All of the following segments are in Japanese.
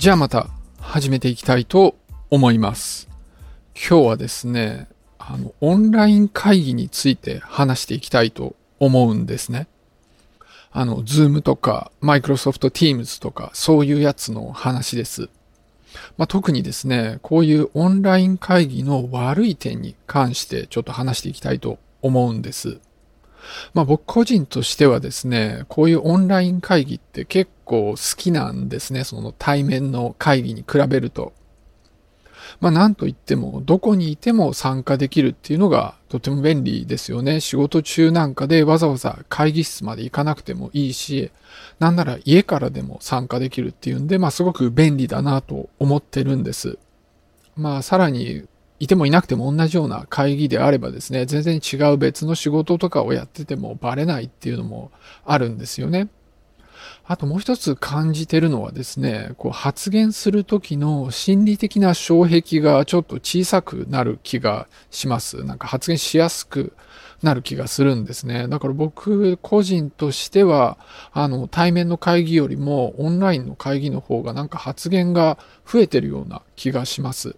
じゃあまた始めていきたいと思います。今日はですね、あの、オンライン会議について話していきたいと思うんですね。あの、ズームとか、マイクロソフト Teams とか、そういうやつの話です。まあ、特にですね、こういうオンライン会議の悪い点に関してちょっと話していきたいと思うんです。まあ僕個人としてはですね、こういうオンライン会議って結構好きなんですね。その対面の会議に比べると。まあなんといっても、どこにいても参加できるっていうのがとても便利ですよね。仕事中なんかでわざわざ会議室まで行かなくてもいいし、なんなら家からでも参加できるっていうんで、まあすごく便利だなと思ってるんです。まあさらにいてもいなくても同じような会議であればですね、全然違う別の仕事とかをやっててもバレないっていうのもあるんですよね。あともう一つ感じてるのはですね、こう発言するときの心理的な障壁がちょっと小さくなる気がします。なんか発言しやすくなる気がするんですね。だから僕個人としては、あの対面の会議よりもオンラインの会議の方がなんか発言が増えてるような気がします。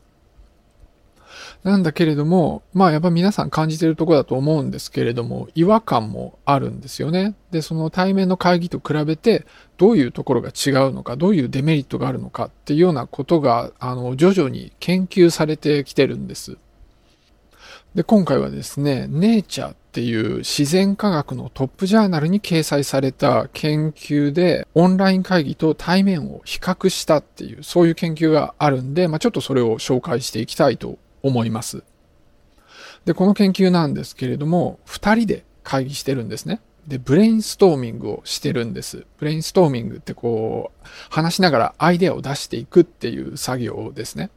なんだけれども、まあやっぱ皆さん感じてるとこだと思うんですけれども、違和感もあるんですよね。で、その対面の会議と比べて、どういうところが違うのか、どういうデメリットがあるのかっていうようなことが、あの、徐々に研究されてきてるんです。で、今回はですね、ネイチャーっていう自然科学のトップジャーナルに掲載された研究で、オンライン会議と対面を比較したっていう、そういう研究があるんで、まあ、ちょっとそれを紹介していきたいと思います。で、この研究なんですけれども、二人で会議してるんですね。で、ブレインストーミングをしてるんです。ブレインストーミングってこう、話しながらアイデアを出していくっていう作業ですね。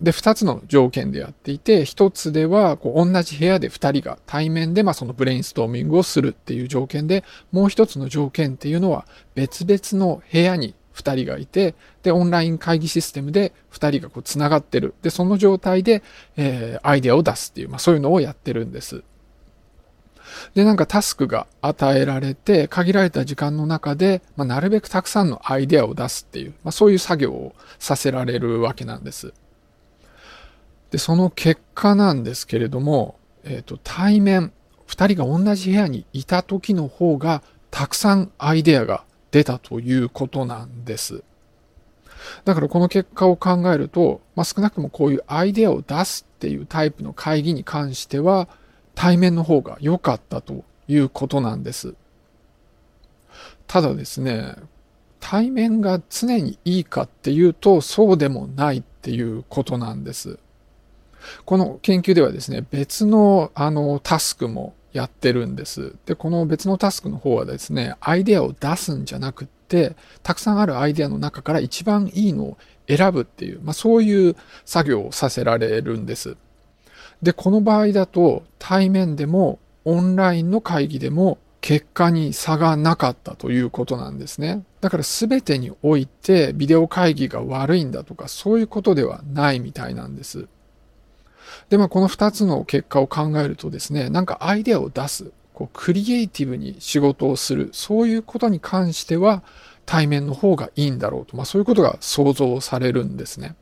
で、二つの条件でやっていて、一つでは、こう、同じ部屋で二人が対面で、まあ、そのブレインストーミングをするっていう条件で、もう一つの条件っていうのは、別々の部屋に2人がいて、で、オンライン会議システムで2人がこう繋がってる。で、その状態で、えー、アイデアを出すっていう、まあそういうのをやってるんです。で、なんかタスクが与えられて、限られた時間の中で、まあ、なるべくたくさんのアイデアを出すっていう、まあそういう作業をさせられるわけなんです。で、その結果なんですけれども、えっ、ー、と、対面、2人が同じ部屋にいた時の方が、たくさんアイデアが出たということなんです。だからこの結果を考えると、まあ、少なくともこういうアイデアを出すっていうタイプの会議に関しては、対面の方が良かったということなんです。ただですね、対面が常にいいかっていうと、そうでもないっていうことなんです。この研究ではですね、別のあのタスクもやってるんです。で、この別のタスクの方はですね、アイデアを出すんじゃなくって、たくさんあるアイデアの中から一番いいのを選ぶっていう、まあそういう作業をさせられるんです。で、この場合だと対面でもオンラインの会議でも結果に差がなかったということなんですね。だから全てにおいてビデオ会議が悪いんだとかそういうことではないみたいなんです。で、まあ、この2つの結果を考えるとですね、なんかアイデアを出す、こう、クリエイティブに仕事をする、そういうことに関しては、対面の方がいいんだろうと、まあ、そういうことが想像されるんですね。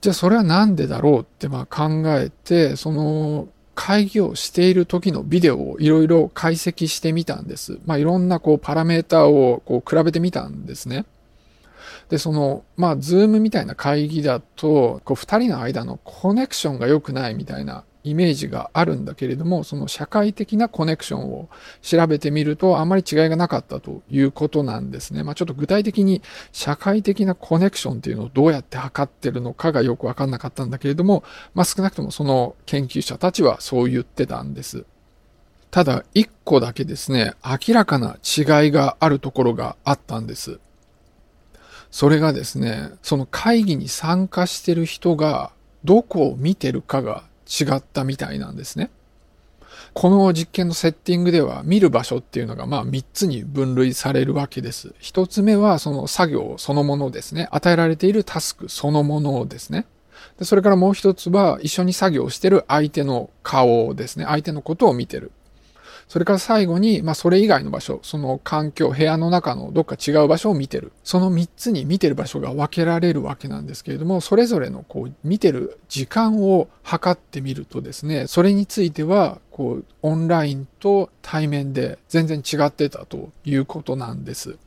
じゃあ、それはなんでだろうってまあ考えて、その、会議をしている時のビデオをいろいろ解析してみたんです。まあ、いろんなこうパラメーターをこう比べてみたんですね。で、その、まあ、 Zoom みたいな会議だと、こう、二人の間のコネクションが良くないみたいなイメージがあるんだけれども、その社会的なコネクションを調べてみると、あまり違いがなかったということなんですね。まあ、ちょっと具体的に社会的なコネクションっていうのをどうやって測ってるのかがよくわかんなかったんだけれども、まあ、少なくともその研究者たちはそう言ってたんです。ただ、一個だけですね、明らかな違いがあるところがあったんです。それがですね、その会議に参加してる人がどこを見てるかが違ったみたいなんですね。この実験のセッティングでは見る場所っていうのがまあ3つに分類されるわけです。1つ目はその作業そのものですね。与えられているタスクそのものですね。でそれからもう一つは一緒に作業してる相手の顔ですね。相手のことを見てる。それから最後に、まあそれ以外の場所、その環境、部屋の中のどっか違う場所を見てる。その3つに見てる場所が分けられるわけなんですけれども、それぞれのこう見てる時間を測ってみるとですね、それについては、こうオンラインと対面で全然違ってたということなんです。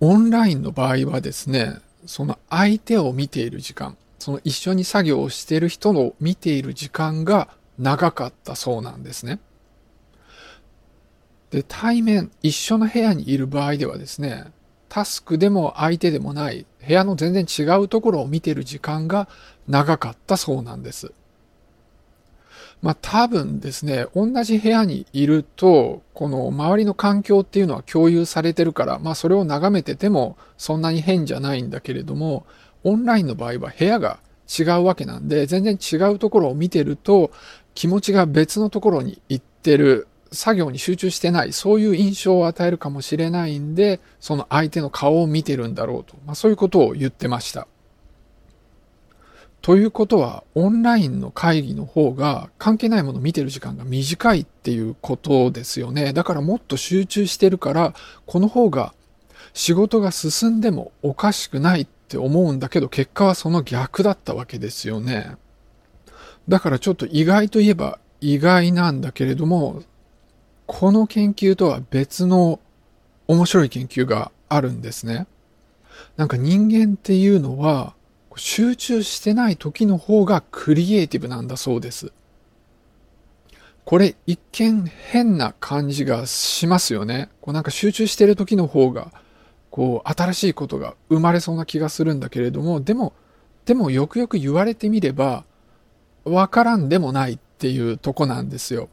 オンラインの場合はですね、その相手を見ている時間、その一緒に作業をしている人の見ている時間が長かったそうなんですね。で、対面、一緒の部屋にいる場合ではですね、タスクでも相手でもない部屋の全然違うところを見てる時間が長かったそうなんです。まあ多分ですね、同じ部屋にいると、この周りの環境っていうのは共有されてるから、まあそれを眺めててもそんなに変じゃないんだけれども、オンラインの場合は部屋が違うわけなんで、全然違うところを見てると、気持ちが別のところに行ってる、作業に集中してない、そういう印象を与えるかもしれないんで、その相手の顔を見てるんだろうと、まあ、そういうことを言ってました。ということは、オンラインの会議の方が関係ないものを見てる時間が短いっていうことですよね。だからもっと集中してるから、この方が仕事が進んでもおかしくないって思うんだけど、結果はその逆だったわけですよね。だからちょっと意外といえば意外なんだけれども、この研究とは別の面白い研究があるんですね。なんか人間っていうのは集中してない時の方がクリエイティブなんだそうです。これ一見変な感じがしますよね。こうなんか集中してる時の方がこう新しいことが生まれそうな気がするんだけれども、でも、でもよくよく言われてみれば、わからんでもないっていうとこなんですよ。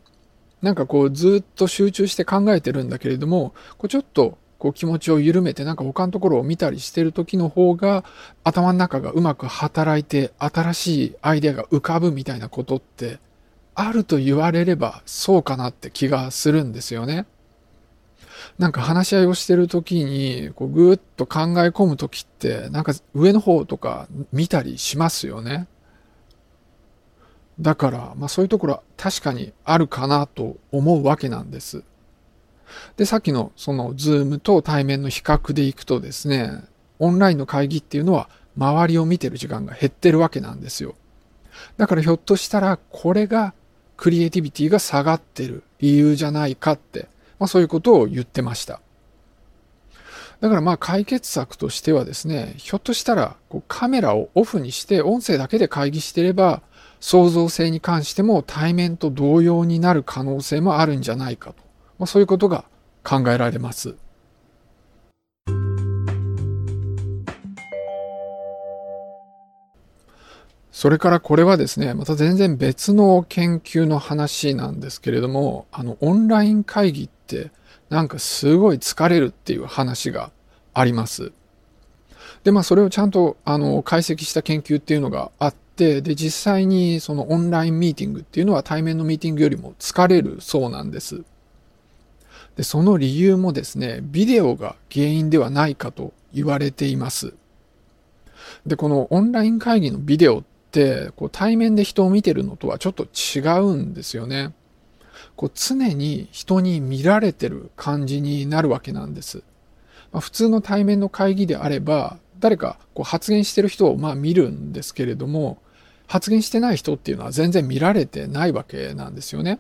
なんかこうずっと集中して考えてるんだけれども、こうちょっとこう気持ちを緩めてなんか他のところを見たりしてる時の方が頭の中がうまく働いて新しいアイデアが浮かぶみたいなことってあると言われればそうかなって気がするんですよね。なんか話し合いをしてる時にこうぐーっと考え込む時ってなんか上の方とか見たりしますよね。だから、まあそういうところは確かにあるかなと思うわけなんです。で、さっきのそのズームと対面の比較でいくとですね、オンラインの会議っていうのは周りを見てる時間が減ってるわけなんですよ。だからひょっとしたらこれがクリエイティビティが下がってる理由じゃないかって、まあそういうことを言ってました。だからまあ解決策としてはですね、ひょっとしたらこうカメラをオフにして音声だけで会議してれば創造性に関しても対面と同様になる可能性もあるんじゃないかと。まあ、そういうことが考えられます。それからこれはですね、また全然別の研究の話なんですけれども、あの、オンライン会議ってなんかすごい疲れるっていう話があります。で、まあそれをちゃんとあの解析した研究っていうのがあっ、で、実際にそのオンラインミーティングっていうのは対面のミーティングよりも疲れるそうなんです。で、その理由もですね、ビデオが原因ではないかと言われています。で、このオンライン会議のビデオって、こう対面で人を見てるのとはちょっと違うんですよね。こう常に人に見られてる感じになるわけなんです。まあ、普通の対面の会議であれば、誰かこう発言してる人をまあ見るんですけれども、発言してない人っていうのは全然見られてないわけなんですよね。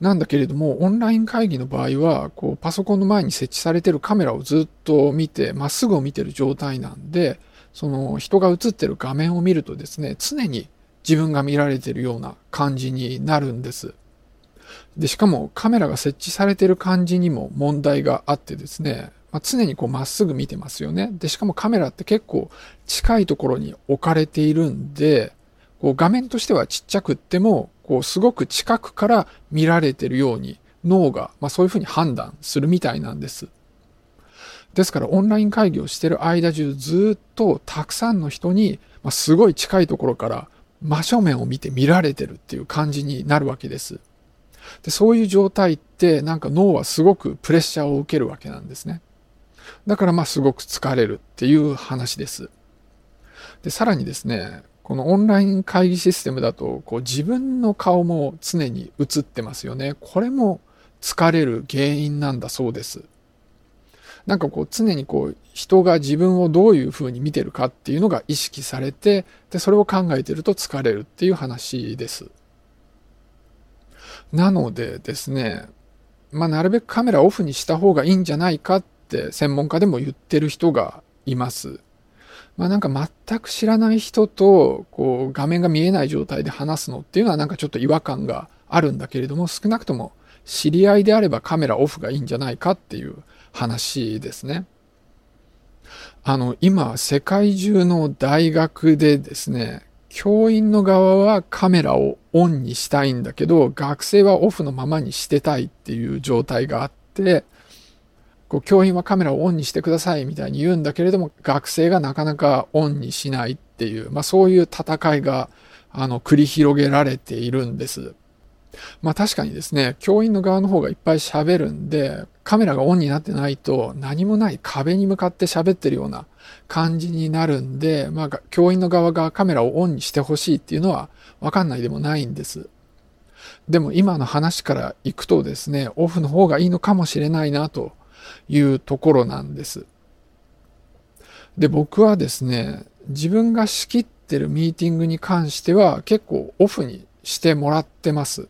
なんだけれども、オンライン会議の場合は、こう、パソコンの前に設置されてるカメラをずっと見て、まっすぐを見てる状態なんで、その人が映ってる画面を見るとですね、常に自分が見られてるような感じになるんです。で、しかもカメラが設置されてる感じにも問題があってですね、まあ、常にこうまっすぐ見てますよね。で、しかもカメラって結構近いところに置かれているんで、こう画面としてはちっちゃくっても、こうすごく近くから見られてるように脳が、まあ、そういうふうに判断するみたいなんです。ですからオンライン会議をしてる間中ずっとたくさんの人に、まあ、すごい近いところから真正面を見て見られてるっていう感じになるわけです。でそういう状態ってなんか脳はすごくプレッシャーを受けるわけなんですね。だからまあすごく疲れるっていう話です。で、さらにですね、このオンライン会議システムだと、こう自分の顔も常に映ってますよね。これも疲れる原因なんだそうです。なんかこう常にこう人が自分をどういうふうに見てるかっていうのが意識されて、で、それを考えてると疲れるっていう話です。なのでですね、まあ、なるべくカメラオフにした方がいいんじゃないかって専門家でも言ってる人がいます。まあなんか全く知らない人とこう画面が見えない状態で話すのっていうのはなんかちょっと違和感があるんだけれども少なくとも知り合いであればカメラオフがいいんじゃないかっていう話ですね。あの今世界中の大学でですね教員の側はカメラをオンにしたいんだけど学生はオフのままにしてたいっていう状態があってこう教員はカメラをオンにしてくださいみたいに言うんだけれども、学生がなかなかオンにしないっていう、まあそういう戦いが、あの、繰り広げられているんです。まあ確かにですね、教員の側の方がいっぱい喋るんで、カメラがオンになってないと何もない壁に向かって喋ってるような感じになるんで、まあ教員の側がカメラをオンにしてほしいっていうのはわかんないでもないんです。でも今の話から行くとですね、オフの方がいいのかもしれないなというところなんです。で、僕はですね、自分が仕切ってるミーティングに関しては結構オフにしてもらってます。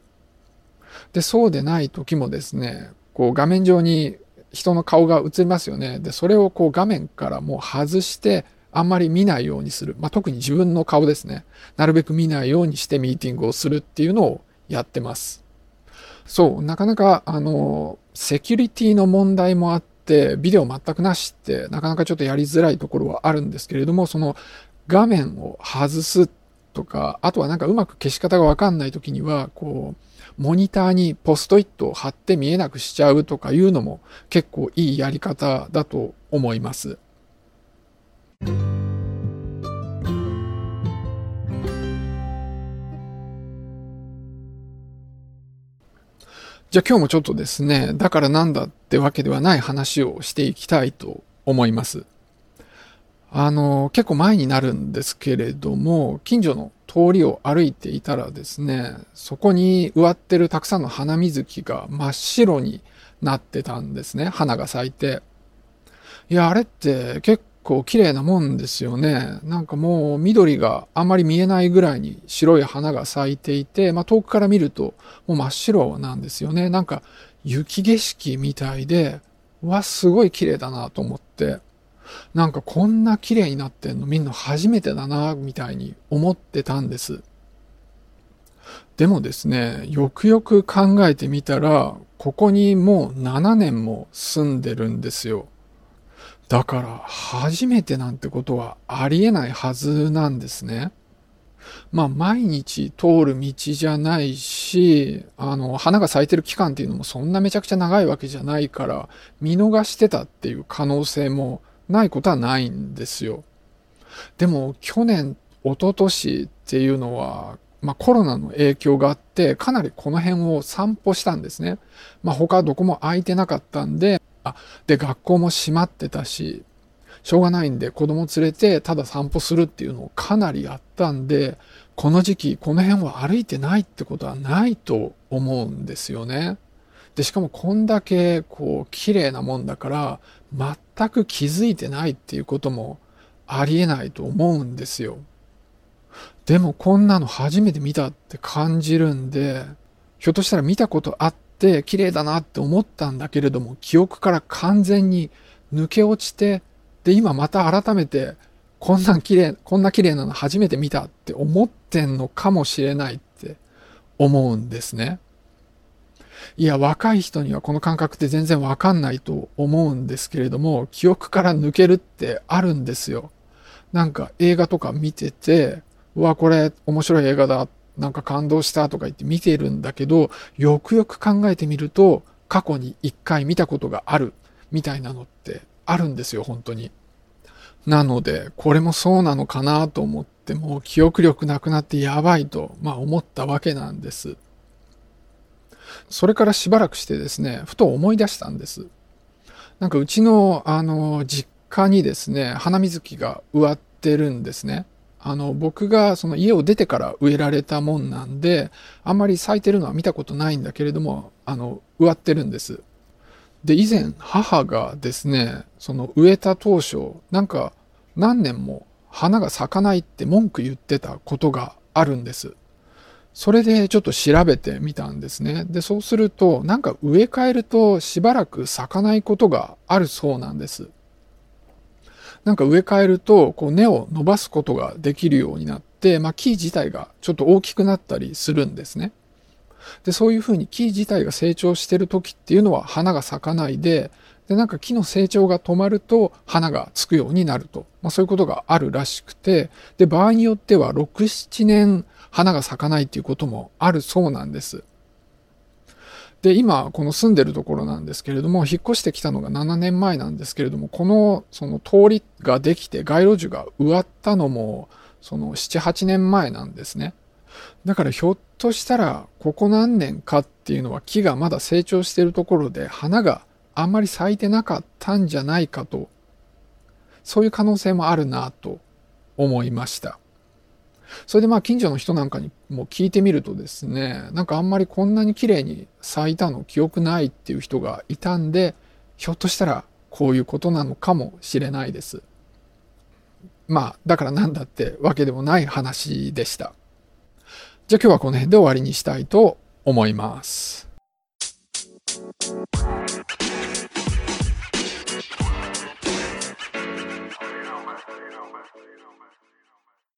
で、そうでない時もですね、こう画面上に人の顔が映りますよね。で、それをこう画面からもう外して、あんまり見ないようにする。まあ、特に自分の顔ですね。なるべく見ないようにしてミーティングをするっていうのをやってます。そう、なかなか、あの、セキュリティの問題もあって、ビデオ全くなしって、なかなかちょっとやりづらいところはあるんですけれども、その画面を外すとか、あとはなんかうまく消し方がわかんない時には、こう、モニターにポストイットを貼って見えなくしちゃうとかいうのも結構いいやり方だと思います。じゃあ今日もちょっとですね、だからなんだってわけではない話をしていきたいと思います。あの、結構前になるんですけれども、近所の通りを歩いていたらですね、そこに植わってるたくさんの花水木が真っ白になってたんですね。花が咲いて。いや、あれって結構綺麗なもんですよね。なんかもう緑があんまり見えないぐらいに白い花が咲いていて、まあ遠くから見るともう真っ白なんですよね。なんか雪景色みたいで、わ、すごい綺麗だなと思って。なんかこんな綺麗になってんのみんな初めてだな、みたいに思ってたんです。でもですね、よくよく考えてみたら、ここにもう7年も住んでるんですよ。だから初めてなんてことはありえないはずなんですね。まあ毎日通る道じゃないし、あの、花が咲いてる期間っていうのもそんなめちゃくちゃ長いわけじゃないから、見逃してたっていう可能性もないことはないんですよ。でも去年、一昨年っていうのは、まあコロナの影響があって、かなりこの辺を散歩したんですね。まあ他どこも空いてなかったんで、あ、で、学校も閉まってたし、しょうがないんで子供連れてただ散歩するっていうのをかなりやったんで、この時期この辺を歩いてないってことはないと思うんですよね。で、しかもこんだけこう綺麗なもんだから全く気づいてないっていうこともありえないと思うんですよ。でもこんなの初めて見たって感じるんで、ひょっとしたら見たことあっって綺麗だなって思ったんだけれども、記憶から完全に抜け落ちて、で、今また改めて、こんな綺麗、こんな綺麗なの初めて見たって思ってんのかもしれないって思うんですね。いや、若い人にはこの感覚って全然わかんないと思うんですけれども、記憶から抜けるってあるんですよ。なんか映画とか見てて、うわ、これ面白い映画だなんか感動したとか言って見てるんだけど、よくよく考えてみると、過去に一回見たことがあるみたいなのってあるんですよ、本当に。なので、これもそうなのかなと思って、もう記憶力なくなってやばいと、まあ思ったわけなんです。それからしばらくしてですね、ふと思い出したんです。なんかうちの、あの、実家にですね、花水木が植わってるんですね。あの、僕がその家を出てから植えられたもんなんで、あんまり咲いてるのは見たことないんだけれども、あの、植わってるんです。で、以前、母がですね、その植えた当初、なんか何年も花が咲かないって文句言ってたことがあるんです。それでちょっと調べてみたんですね。で、そうすると、なんか植え替えるとしばらく咲かないことがあるそうなんです。なんか植え替えると、こう根を伸ばすことができるようになって、まあ木自体がちょっと大きくなったりするんですね。で、そういうふうに木自体が成長してる時っていうのは花が咲かないで、で、なんか木の成長が止まると花がつくようになると。まあそういうことがあるらしくて、で、場合によっては6、7年花が咲かないっていうこともあるそうなんです。で、今、この住んでるところなんですけれども、引っ越してきたのが7年前なんですけれども、この、その通りができて街路樹が植わったのも、その7、8年前なんですね。だからひょっとしたら、ここ何年かっていうのは木がまだ成長してるところで花があんまり咲いてなかったんじゃないかと、そういう可能性もあるなと思いました。それでまあ近所の人なんかにも聞いてみるとですね、なんかあんまりこんなに綺麗に咲いたの記憶ないっていう人がいたんで、ひょっとしたらこういうことなのかもしれないです。まあ、だからなんだってわけでもない話でした。じゃあ今日はこの辺で終わりにしたいと思います。